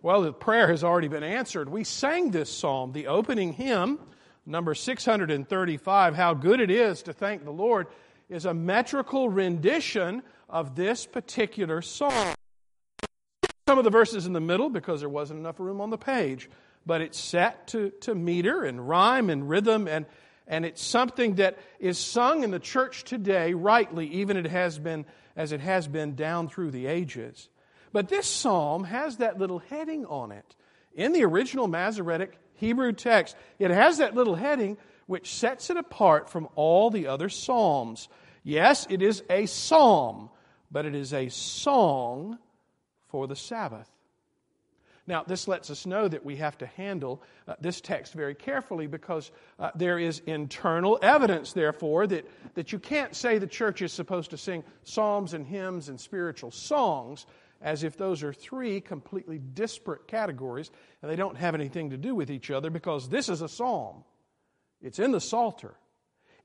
Well, the prayer has already been answered. We sang this psalm, the opening hymn, number 635, How Good It Is to Thank the Lord, is a metrical rendition of this particular psalm. Some of the verses in the middle because there wasn't enough room on the page, but it's set to, to meter and rhyme and rhythm, and, and it's something that is sung in the church today rightly, even it has been, as it has been down through the ages. But this psalm has that little heading on it. In the original Masoretic Hebrew text, it has that little heading which sets it apart from all the other psalms. Yes, it is a psalm, but it is a song for the Sabbath. Now, this lets us know that we have to handle uh, this text very carefully because uh, there is internal evidence, therefore, that, that you can't say the church is supposed to sing psalms and hymns and spiritual songs as if those are three completely disparate categories and they don't have anything to do with each other because this is a psalm. It's in the Psalter.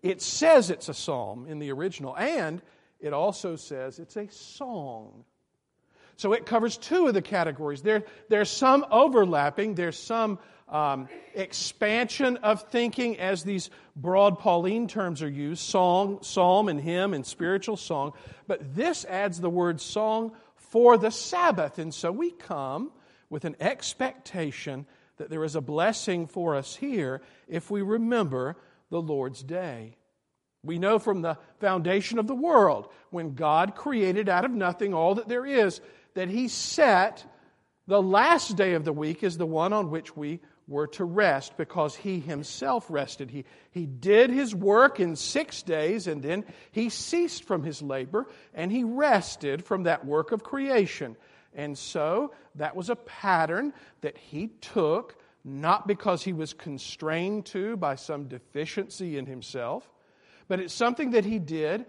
It says it's a psalm in the original, and it also says it's a song. So it covers two of the categories. There, there's some overlapping, there's some um, expansion of thinking as these broad Pauline terms are used song, psalm, and hymn, and spiritual song. But this adds the word song for the Sabbath. And so we come with an expectation that there is a blessing for us here if we remember the Lord's day. We know from the foundation of the world, when God created out of nothing all that there is, that He set the last day of the week as the one on which we were to rest because He Himself rested. He, he did His work in six days and then He ceased from His labor and He rested from that work of creation. And so that was a pattern that He took, not because He was constrained to by some deficiency in Himself, but it's something that He did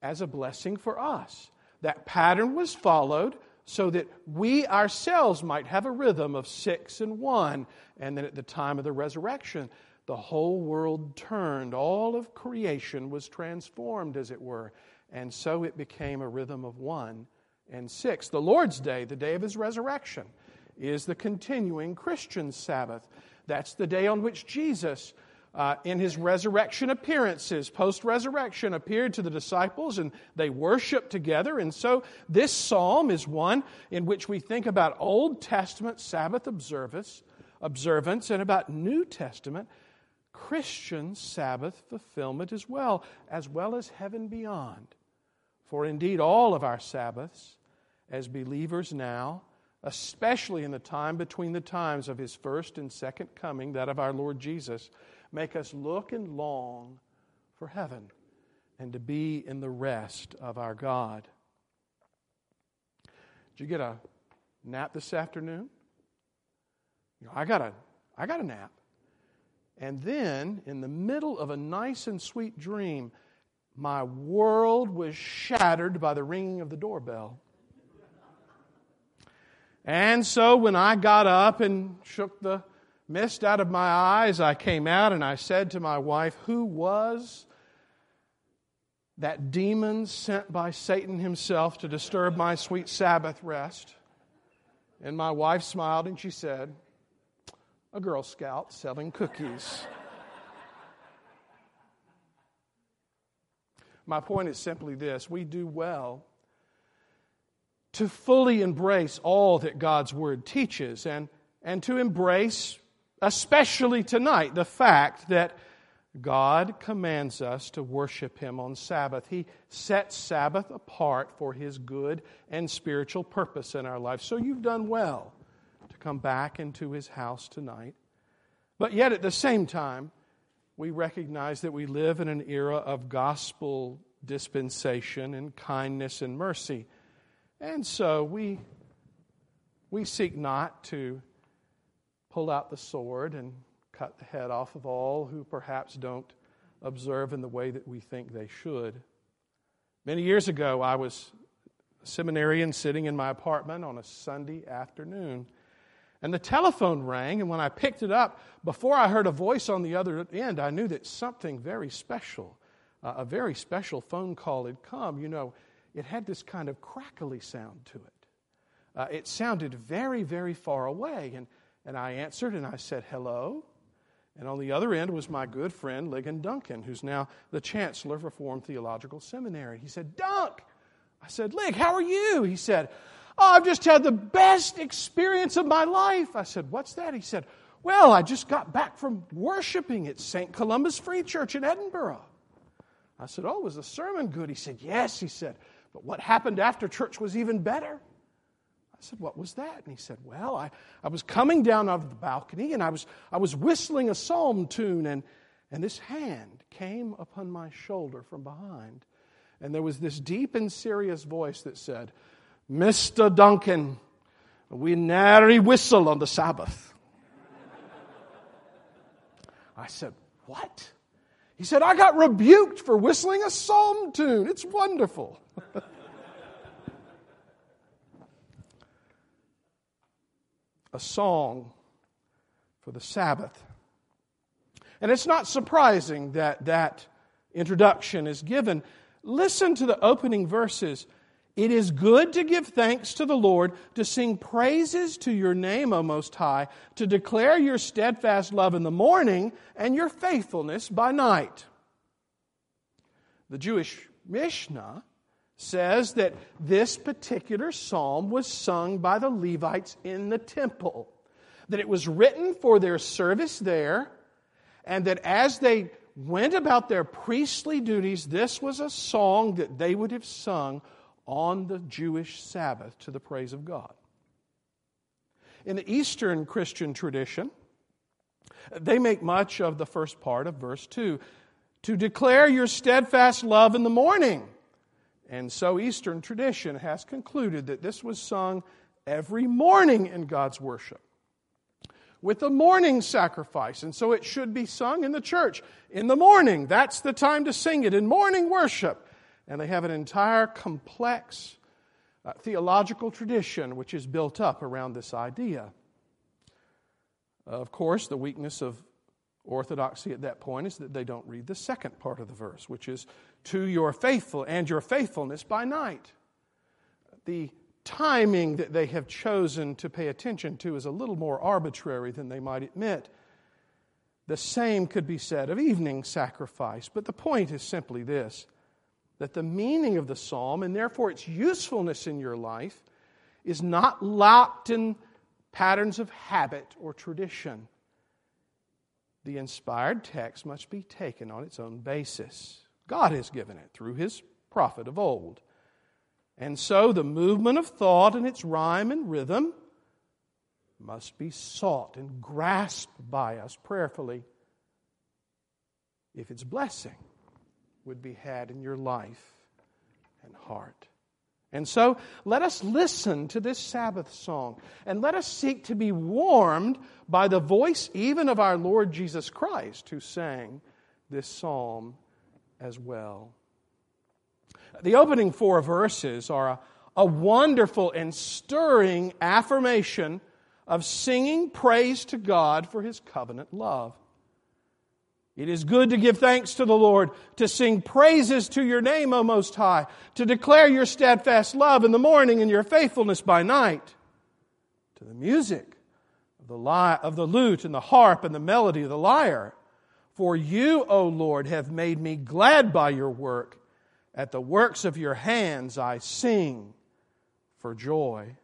as a blessing for us. That pattern was followed so that we ourselves might have a rhythm of six and one. And then at the time of the resurrection, the whole world turned. All of creation was transformed, as it were. And so it became a rhythm of one and six. The Lord's Day, the day of his resurrection, is the continuing Christian Sabbath. That's the day on which Jesus uh, in his resurrection appearances, post resurrection, appeared to the disciples and they worshiped together. And so this psalm is one in which we think about Old Testament Sabbath observance, observance and about New Testament Christian Sabbath fulfillment as well, as well as heaven beyond. For indeed, all of our Sabbaths, as believers now, especially in the time between the times of his first and second coming, that of our Lord Jesus, make us look and long for heaven and to be in the rest of our God. Did you get a nap this afternoon? You know, I got a I got a nap. And then in the middle of a nice and sweet dream, my world was shattered by the ringing of the doorbell. And so when I got up and shook the mist out of my eyes, I came out and I said to my wife, Who was that demon sent by Satan himself to disturb my sweet Sabbath rest? And my wife smiled and she said, A Girl Scout selling cookies. my point is simply this we do well to fully embrace all that God's Word teaches and, and to embrace especially tonight, the fact that God commands us to worship Him on Sabbath. He sets Sabbath apart for His good and spiritual purpose in our life. So you've done well to come back into His house tonight. But yet, at the same time, we recognize that we live in an era of gospel dispensation and kindness and mercy. And so we, we seek not to pull out the sword and cut the head off of all who perhaps don't observe in the way that we think they should. Many years ago, I was a seminarian sitting in my apartment on a Sunday afternoon. And the telephone rang, and when I picked it up, before I heard a voice on the other end, I knew that something very special, uh, a very special phone call had come. You know, it had this kind of crackly sound to it. uh, it sounded very, very far away. And, and I answered and I said, Hello. And on the other end was my good friend Ligon Duncan, who's now the chancellor of Reformed Theological Seminary. He said, Dunk. I said, Lig, how are you? He said, Oh, I've just had the best experience of my life. I said, What's that? He said, Well, I just got back from worshiping at St. Columba's Free Church in Edinburgh. I said, Oh, was the sermon good? He said, Yes. He said, But what happened after church was even better. I said, What was that? And he said, Well, I, I was coming down out of the balcony and I was, I was whistling a psalm tune, and, and this hand came upon my shoulder from behind. And there was this deep and serious voice that said, Mr. Duncan, we nary whistle on the Sabbath. I said, What? He said, I got rebuked for whistling a psalm tune. It's wonderful. a song for the Sabbath. And it's not surprising that that introduction is given. Listen to the opening verses. It is good to give thanks to the Lord, to sing praises to your name, O Most High, to declare your steadfast love in the morning and your faithfulness by night. The Jewish Mishnah says that this particular psalm was sung by the Levites in the temple, that it was written for their service there, and that as they went about their priestly duties, this was a song that they would have sung on the Jewish Sabbath to the praise of God. In the Eastern Christian tradition, they make much of the first part of verse 2 to declare your steadfast love in the morning and so, Eastern tradition has concluded that this was sung every morning in God's worship with a morning sacrifice. And so, it should be sung in the church in the morning. That's the time to sing it in morning worship. And they have an entire complex uh, theological tradition which is built up around this idea. Of course, the weakness of orthodoxy at that point is that they don't read the second part of the verse, which is to your faithful and your faithfulness by night. The timing that they have chosen to pay attention to is a little more arbitrary than they might admit. The same could be said of evening sacrifice, but the point is simply this that the meaning of the psalm, and therefore its usefulness in your life, is not locked in patterns of habit or tradition. The inspired text must be taken on its own basis. God has given it through his prophet of old. And so the movement of thought and its rhyme and rhythm must be sought and grasped by us prayerfully if its blessing would be had in your life and heart. And so let us listen to this Sabbath song and let us seek to be warmed by the voice even of our Lord Jesus Christ who sang this psalm as well. The opening four verses are a, a wonderful and stirring affirmation of singing praise to God for his covenant love. It is good to give thanks to the Lord, to sing praises to your name, O Most High, to declare your steadfast love in the morning and your faithfulness by night. To the music of the, of the lute and the harp and the melody of the lyre. For you, O Lord, have made me glad by your work. At the works of your hands I sing for joy.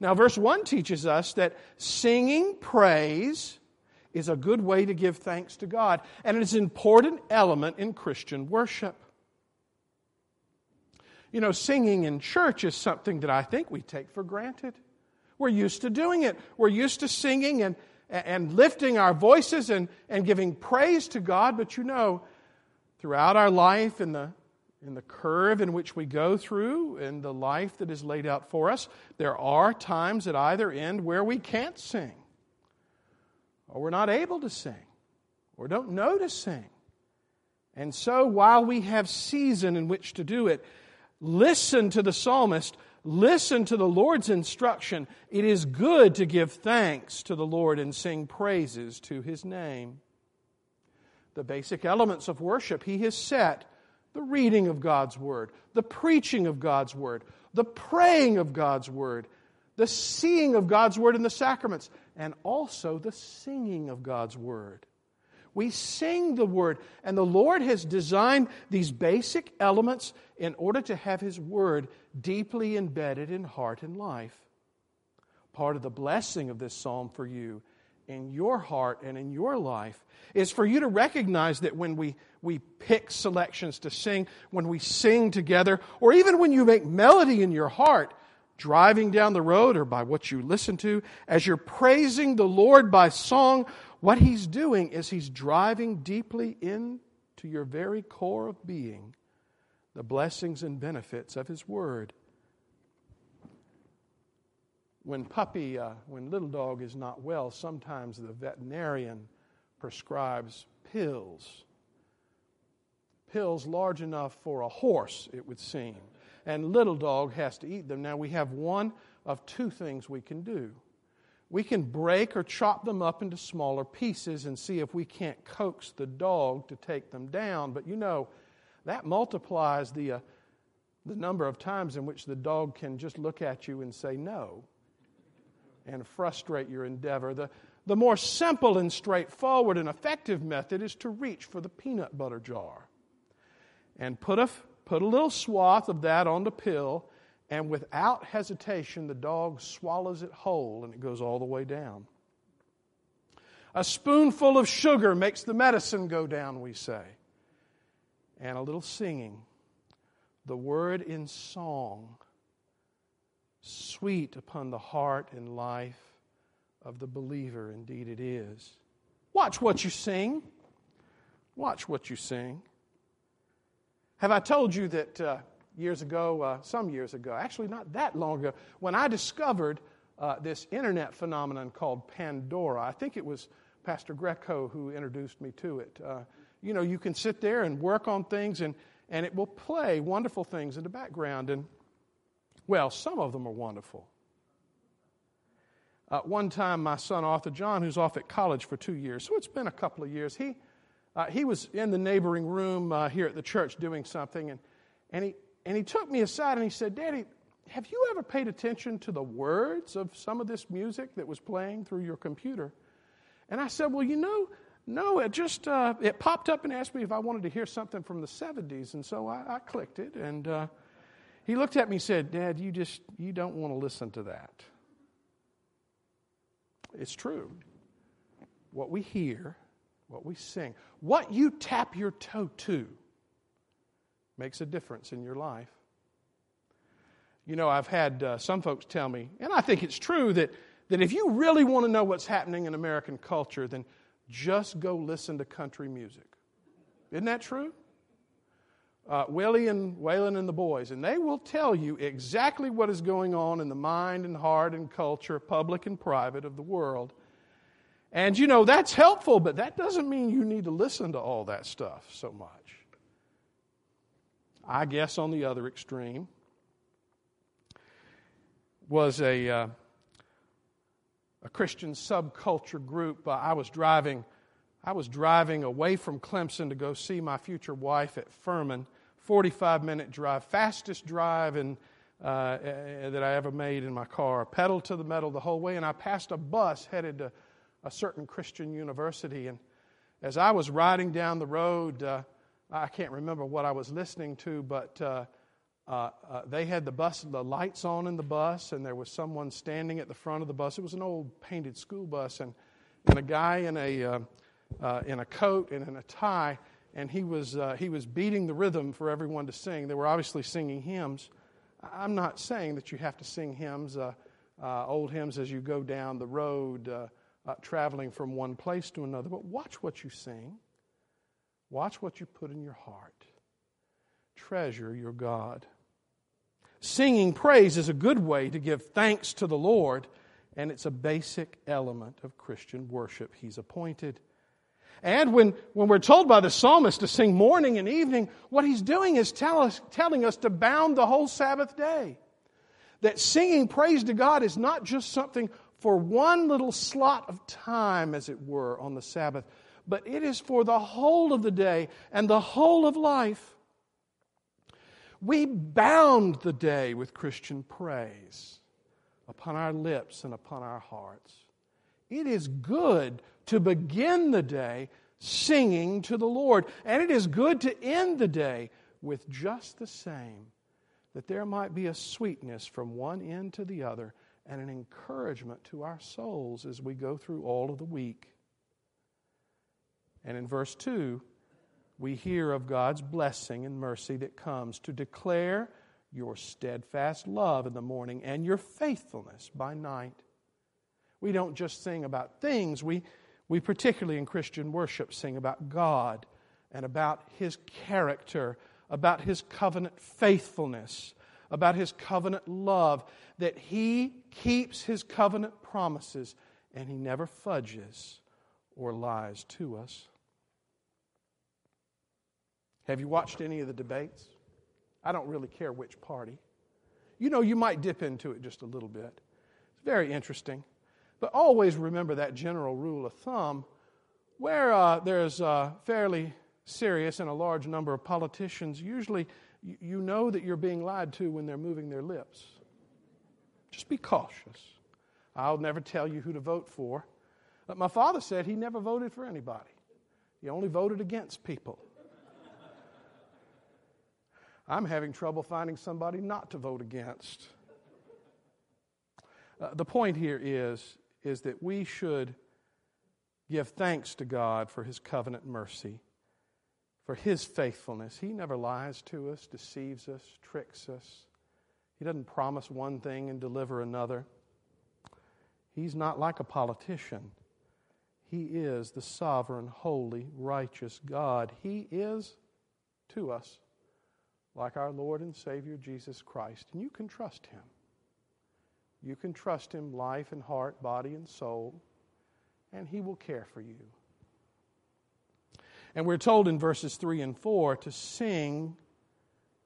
Now, verse 1 teaches us that singing praise is a good way to give thanks to God, and it is an important element in Christian worship. You know, singing in church is something that I think we take for granted. We're used to doing it. We're used to singing and, and lifting our voices and, and giving praise to God. But you know, throughout our life, in the, in the curve in which we go through, in the life that is laid out for us, there are times at either end where we can't sing, or we're not able to sing, or don't know to sing. And so, while we have season in which to do it, listen to the psalmist Listen to the Lord's instruction. It is good to give thanks to the Lord and sing praises to his name. The basic elements of worship he has set the reading of God's word, the preaching of God's word, the praying of God's Word, the seeing of God's Word in the sacraments, and also the singing of God's Word. We sing the Word, and the Lord has designed these basic elements in order to have His Word deeply embedded in heart and life. Part of the blessing of this psalm for you in your heart and in your life is for you to recognize that when we, we pick selections to sing, when we sing together, or even when you make melody in your heart, driving down the road or by what you listen to, as you're praising the Lord by song, what He's doing is He's driving deeply into your very core of being the blessings and benefits of His Word when puppy, uh, when little dog is not well, sometimes the veterinarian prescribes pills. Pills large enough for a horse, it would seem. And little dog has to eat them. Now, we have one of two things we can do. We can break or chop them up into smaller pieces and see if we can't coax the dog to take them down. But you know, that multiplies the, uh, the number of times in which the dog can just look at you and say no and frustrate your endeavor. The, the more simple and straightforward and effective method is to reach for the peanut butter jar and put a, put a little swath of that on the pill, and without hesitation, the dog swallows it whole and it goes all the way down. A spoonful of sugar makes the medicine go down, we say. And a little singing, the word in song sweet upon the heart and life of the believer. Indeed, it is. Watch what you sing. Watch what you sing. Have I told you that uh, years ago, uh, some years ago, actually not that long ago, when I discovered uh, this internet phenomenon called Pandora, I think it was Pastor Greco who introduced me to it. Uh, you know, you can sit there and work on things, and, and it will play wonderful things in the background. And well, some of them are wonderful. Uh, one time, my son Arthur John, who's off at college for two years, so it's been a couple of years, he, uh, he was in the neighboring room uh, here at the church doing something, and, and, he, and he took me aside and he said, Daddy, have you ever paid attention to the words of some of this music that was playing through your computer? And I said, Well, you know, no, it just uh, it popped up and asked me if I wanted to hear something from the 70s, and so I, I clicked it, and uh, he looked at me and said, Dad, you just you don't want to listen to that. It's true. What we hear, what we sing, what you tap your toe to makes a difference in your life. You know, I've had uh, some folks tell me, and I think it's true, that, that if you really want to know what's happening in American culture, then just go listen to country music. Isn't that true? uh, Willie and Waylon and the boys, and they will tell you exactly what is going on in the mind and heart and culture, public and private, of the world. And you know, that's helpful, but that doesn't mean you need to listen to all that stuff so much. I guess on the other extreme was a, uh, a Christian subculture group. Uh, I was driving. I was driving away from Clemson to go see my future wife at Furman 45 minute drive, fastest drive in, uh, that I ever made in my car. Pedal to the metal the whole way, and I passed a bus headed to a certain Christian university. And as I was riding down the road, uh, I can't remember what I was listening to, but uh, uh, uh, they had the bus, the lights on in the bus, and there was someone standing at the front of the bus. It was an old painted school bus, and, and a guy in a, uh, uh, in a coat and in a tie and he was, he was beating the rhythm for everyone to sing. They were obviously singing hymns. I'm not saying that you have to sing hymns, old hymns, as you go down the road uh, traveling from one place to another, but watch what you sing. Watch what you put in your heart. Treasure your God. Singing praise is a good way to give thanks to the Lord, and it's a basic element of Christian worship. He's appointed. And when, when we're told by the psalmist to sing morning and evening, what he's doing is tell us, telling us to bound the whole Sabbath day. That singing praise to God is not just something for one little slot of time, as it were, on the Sabbath, but it is for the whole of the day and the whole of life. We bound the day with Christian praise upon our lips and upon our hearts. It is good to begin the day singing to the Lord, and it is good to end the day with just the same, that there might be a sweetness from one end to the other and an encouragement to our souls as we go through all of the week. And in verse 2, we hear of God's blessing and mercy that comes to declare your steadfast love in the morning and your faithfulness by night. We don't just sing about things, we, we particularly in Christian worship sing about God and about His character, about His covenant faithfulness, about His covenant love, that He keeps His covenant promises and He never fudges or lies to us. Have you watched any of the debates? I don't really care which party. You know, you might dip into it just a little bit. It's very interesting. But always remember that general rule of thumb where uh, there's a fairly serious and a large number of politicians, usually you know that you're being lied to when they're moving their lips. Just be cautious. I'll never tell you who to vote for. But my father said he never voted for anybody, he only voted against people. I'm having trouble finding somebody not to vote against. Uh, the point here is, is that we should give thanks to God for His covenant mercy, for His faithfulness. He never lies to us, deceives us, tricks us. He doesn't promise one thing and deliver another. He's not like a politician. He is the sovereign, holy, righteous God. He is to us like our Lord and Savior Jesus Christ. And you can trust Him. You can trust Him, life and heart, body and soul, and He will care for you. And we're told in verses 3 and 4 to sing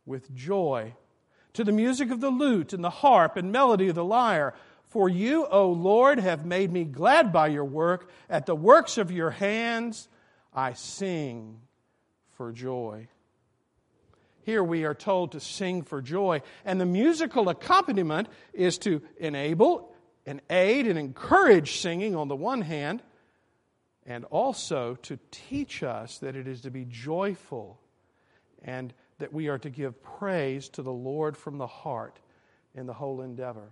with joy to the music of the lute and the harp and melody of the lyre. For you, O Lord, have made me glad by your work. At the works of your hands I sing for joy. Here we are told to sing for joy. And the musical accompaniment is to enable and aid and encourage singing on the one hand, and also to teach us that it is to be joyful and that we are to give praise to the Lord from the heart in the whole endeavor.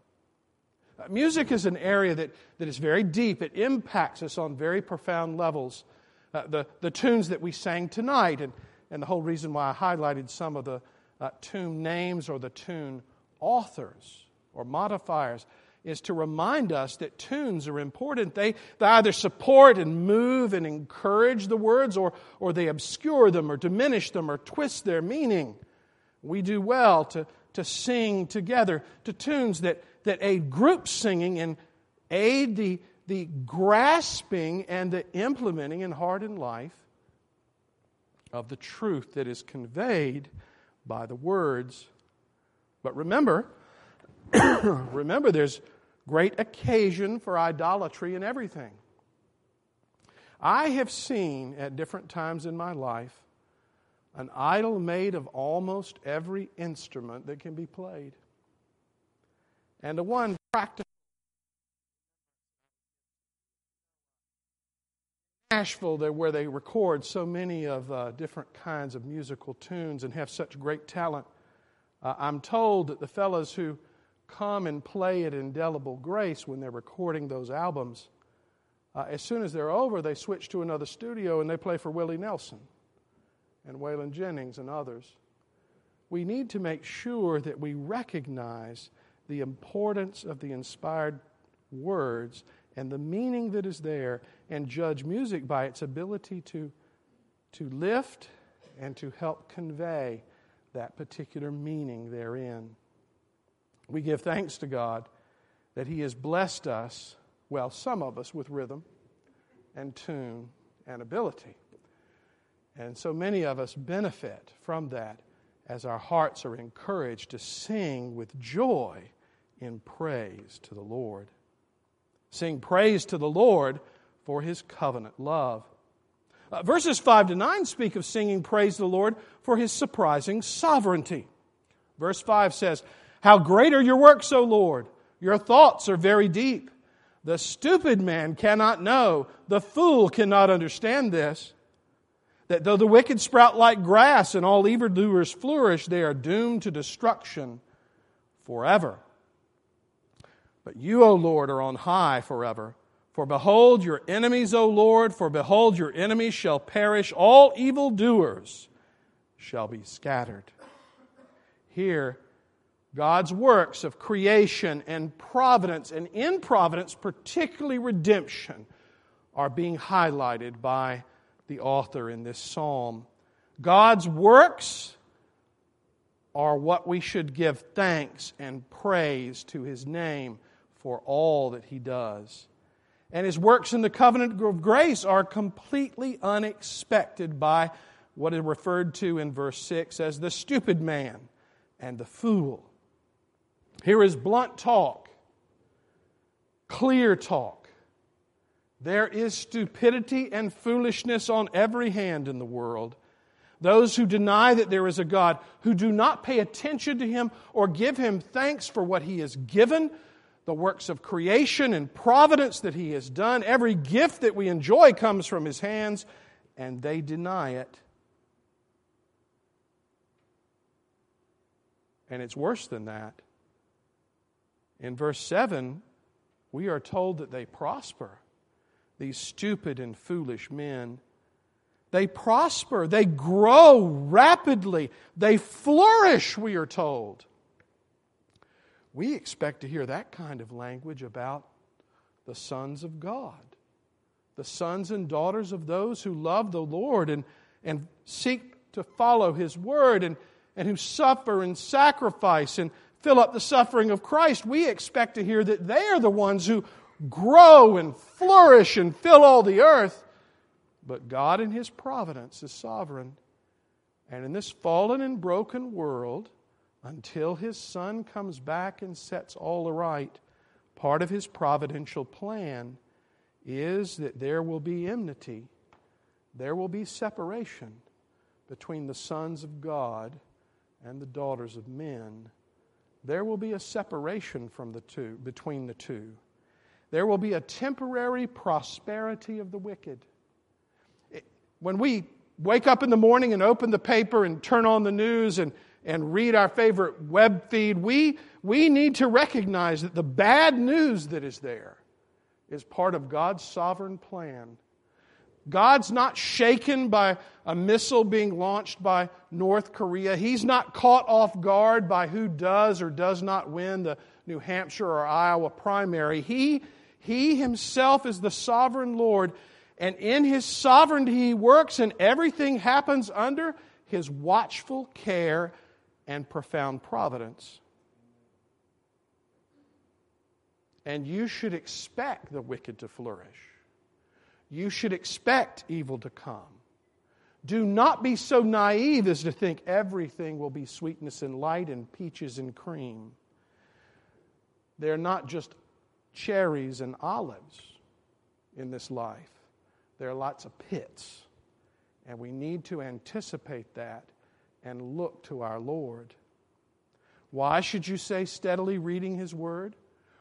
Uh, music is an area that, that is very deep. It impacts us on very profound levels. Uh, the, the tunes that we sang tonight and and the whole reason why I highlighted some of the uh, tune names or the tune authors or modifiers is to remind us that tunes are important. They, they either support and move and encourage the words, or, or they obscure them, or diminish them, or twist their meaning. We do well to, to sing together to tunes that, that aid group singing and aid the, the grasping and the implementing in heart and life of the truth that is conveyed by the words. But remember, remember, there's great occasion for idolatry in everything. I have seen at different times in my life an idol made of almost every instrument that can be played. And the one practical Nashville, where they record so many of uh, different kinds of musical tunes and have such great talent. Uh, I'm told that the fellows who come and play at Indelible Grace when they're recording those albums, uh, as soon as they're over, they switch to another studio and they play for Willie Nelson and Waylon Jennings and others. We need to make sure that we recognize the importance of the inspired words and the meaning that is there and judge music by its ability to, to lift and to help convey that particular meaning therein. We give thanks to God that He has blessed us, well, some of us, with rhythm and tune and ability. And so many of us benefit from that as our hearts are encouraged to sing with joy in praise to the Lord. Sing praise to the Lord for his covenant love. Uh, verses 5 to 9 speak of singing praise to the Lord for his surprising sovereignty. Verse 5 says, How great are your works, O Lord! Your thoughts are very deep. The stupid man cannot know, the fool cannot understand this. That though the wicked sprout like grass and all evildoers flourish, they are doomed to destruction forever. But you, O Lord, are on high forever. For behold your enemies, O Lord, for behold your enemies shall perish, all evildoers shall be scattered. Here, God's works of creation and providence, and in providence, particularly redemption, are being highlighted by the author in this psalm. God's works are what we should give thanks and praise to his name for all that he does. And his works in the covenant of grace are completely unexpected by what is referred to in verse 6 as the stupid man and the fool. Here is blunt talk, clear talk. There is stupidity and foolishness on every hand in the world. Those who deny that there is a God, who do not pay attention to Him or give Him thanks for what He has given, the works of creation and providence that He has done, every gift that we enjoy comes from His hands, and they deny it. And it's worse than that. In verse 7, we are told that they prosper, these stupid and foolish men. They prosper, they grow rapidly, they flourish, we are told. We expect to hear that kind of language about the sons of God, the sons and daughters of those who love the Lord and, and seek to follow His word and, and who suffer and sacrifice and fill up the suffering of Christ, we expect to hear that they are the ones who grow and flourish and fill all the earth. But God, in His providence, is sovereign. And in this fallen and broken world, until His Son comes back and sets all aright, part of His providential plan is that there will be enmity, there will be separation between the sons of God and the daughters of men there will be a separation from the two, between the two. There will be a temporary prosperity of the wicked. When we wake up in the morning and open the paper and turn on the news and, and read our favorite web feed, we, we need to recognize that the bad news that is there is part of God's sovereign plan God's not shaken by a missile being launched by North Korea. He's not caught off guard by who does or does not win the New Hampshire or Iowa primary. He, he himself is the sovereign Lord, and in his sovereignty he works, and everything happens under his watchful care and profound providence. And you should expect the wicked to flourish you should expect evil to come. Do not be so naive as to think everything will be sweetness and light and peaches and cream. They're not just cherries and olives in this life, there are lots of pits. And we need to anticipate that and look to our Lord. Why should you say steadily reading His Word?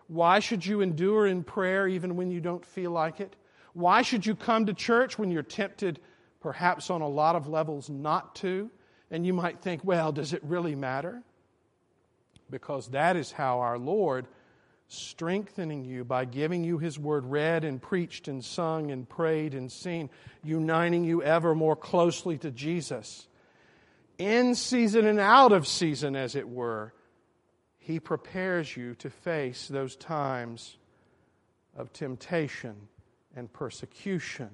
Why should you endure in prayer even when you don't feel like it? Why should you come to church when you're tempted, perhaps on a lot of levels, not to? And you might think, well, does it really matter? Because that is how our Lord, strengthening you by giving you His word read and preached and sung and prayed and seen, uniting you ever more closely to Jesus, in season and out of season, as it were, He prepares you to face those times of temptation and persecution,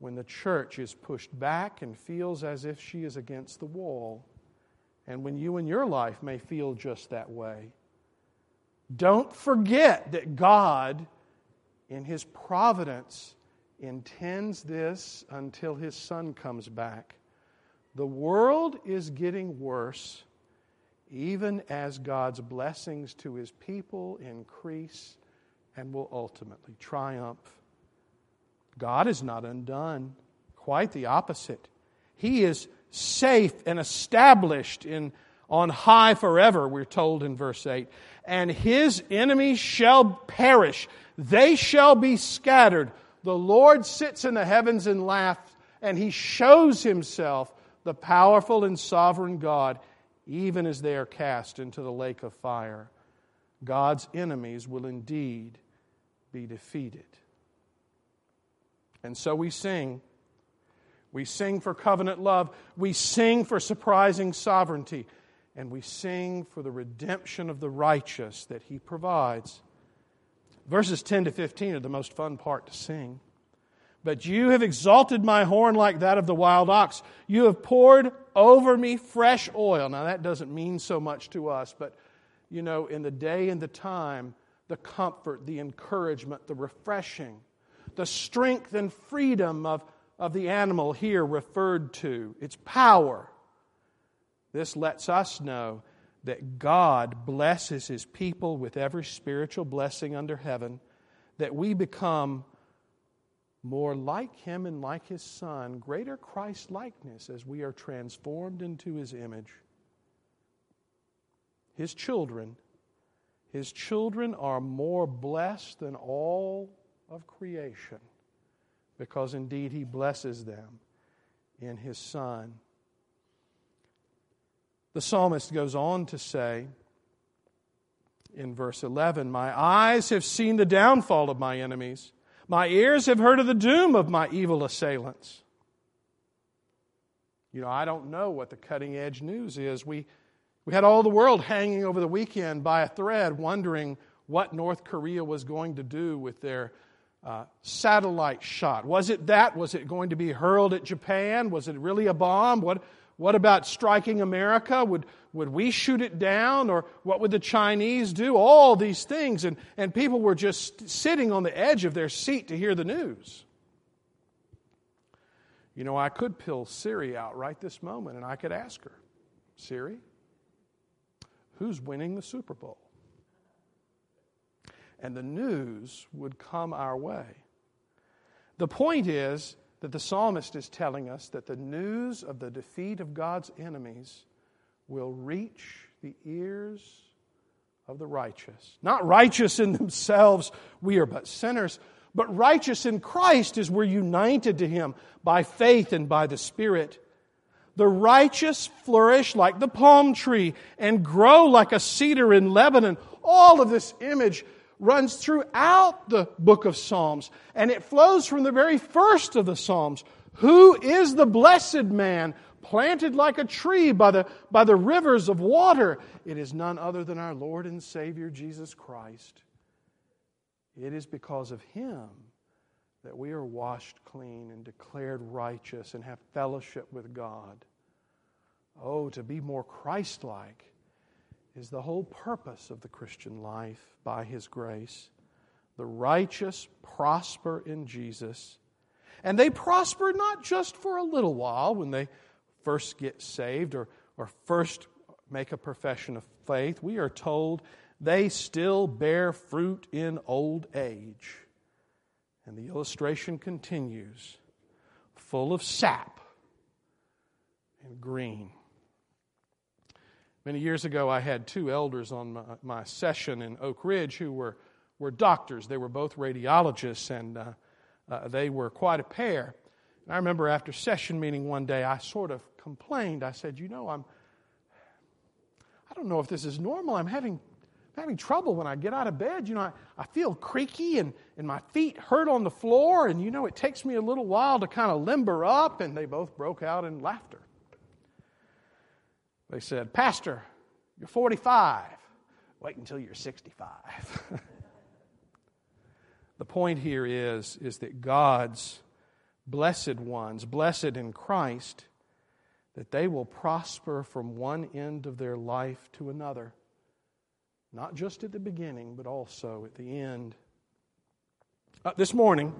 when the church is pushed back and feels as if she is against the wall, and when you in your life may feel just that way. Don't forget that God, in His providence, intends this until His Son comes back. The world is getting worse, even as God's blessings to His people increase and will ultimately triumph. God is not undone, quite the opposite. He is safe and established in on high forever, we're told in verse 8. And his enemies shall perish, they shall be scattered. The Lord sits in the heavens and laughs, and he shows himself the powerful and sovereign God, even as they are cast into the lake of fire. God's enemies will indeed be defeated. And so we sing. We sing for covenant love. We sing for surprising sovereignty. And we sing for the redemption of the righteous that He provides. Verses 10 to 15 are the most fun part to sing. But you have exalted my horn like that of the wild ox. You have poured over me fresh oil. Now, that doesn't mean so much to us, but you know, in the day and the time, the comfort, the encouragement, the refreshing, the strength and freedom of, of the animal here referred to, its power. This lets us know that God blesses his people with every spiritual blessing under heaven, that we become more like him and like his son, greater Christ likeness as we are transformed into his image his children, his children are more blessed than all of creation because indeed he blesses them in his Son. The psalmist goes on to say in verse 11 My eyes have seen the downfall of my enemies, my ears have heard of the doom of my evil assailants. You know, I don't know what the cutting edge news is. We we had all the world hanging over the weekend by a thread, wondering what North Korea was going to do with their uh, satellite shot. Was it that? Was it going to be hurled at Japan? Was it really a bomb? What, what about striking America? Would, would we shoot it down? Or what would the Chinese do? All these things. And, and people were just sitting on the edge of their seat to hear the news. You know, I could pull Siri out right this moment and I could ask her, Siri, who's winning the Super Bowl? And the news would come our way. The point is that the psalmist is telling us that the news of the defeat of God's enemies will reach the ears of the righteous. Not righteous in themselves, we are but sinners, but righteous in Christ as we're united to Him by faith and by the Spirit. The righteous flourish like the palm tree and grow like a cedar in Lebanon. All of this image runs throughout the book of Psalms, and it flows from the very first of the Psalms. Who is the blessed man planted like a tree by the, by the rivers of water? It is none other than our Lord and Savior Jesus Christ. It is because of him that we are washed clean and declared righteous and have fellowship with God. Oh, to be more Christ like is the whole purpose of the Christian life by His grace. The righteous prosper in Jesus. And they prosper not just for a little while when they first get saved or, or first make a profession of faith. We are told they still bear fruit in old age. And the illustration continues full of sap and green. Many years ago, I had two elders on my, my session in Oak Ridge who were, were doctors. They were both radiologists, and uh, uh, they were quite a pair. And I remember after session meeting one day, I sort of complained. I said, You know, I'm, I don't know if this is normal. I'm having having trouble when I get out of bed. You know, I, I feel creaky and, and my feet hurt on the floor, and you know, it takes me a little while to kind of limber up. And they both broke out in laughter. They said, Pastor, you're 45. Wait until you're 65. the point here is, is that God's blessed ones, blessed in Christ, that they will prosper from one end of their life to another not just at the beginning, but also at the end. Uh, this morning,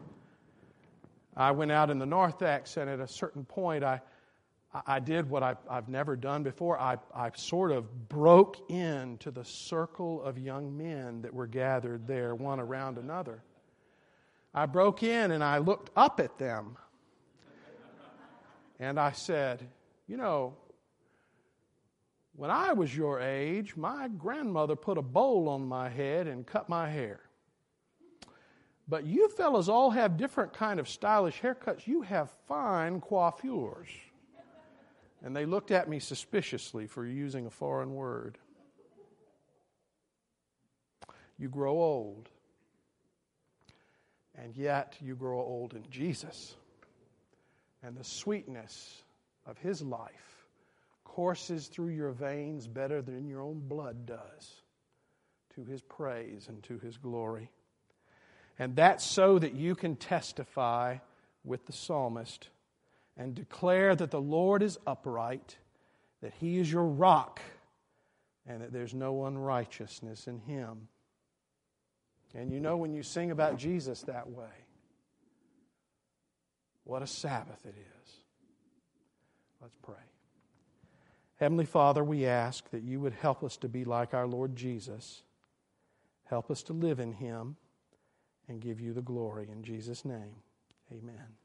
I went out in the narthex, and at a certain point, I, I did what I, have never done before. I, I sort of broke into the circle of young men that were gathered there, one around another. I broke in and I looked up at them. And I said, You know, When I was your age, my grandmother put a bowl on my head and cut my hair. But you fellas all have different kind of stylish haircuts. You have fine coiffures. And they looked at me suspiciously for using a foreign word. You grow old. And yet you grow old in Jesus. And the sweetness of his life courses through your veins better than your own blood does to his praise and to his glory. And that's so that you can testify with the psalmist and declare that the Lord is upright, that he is your rock, and that there's no unrighteousness in him. And you know when you sing about Jesus that way, what a Sabbath it is. Let's pray. Heavenly Father, we ask that you would help us to be like our Lord Jesus. Help us to live in him and give you the glory. In Jesus' name, amen.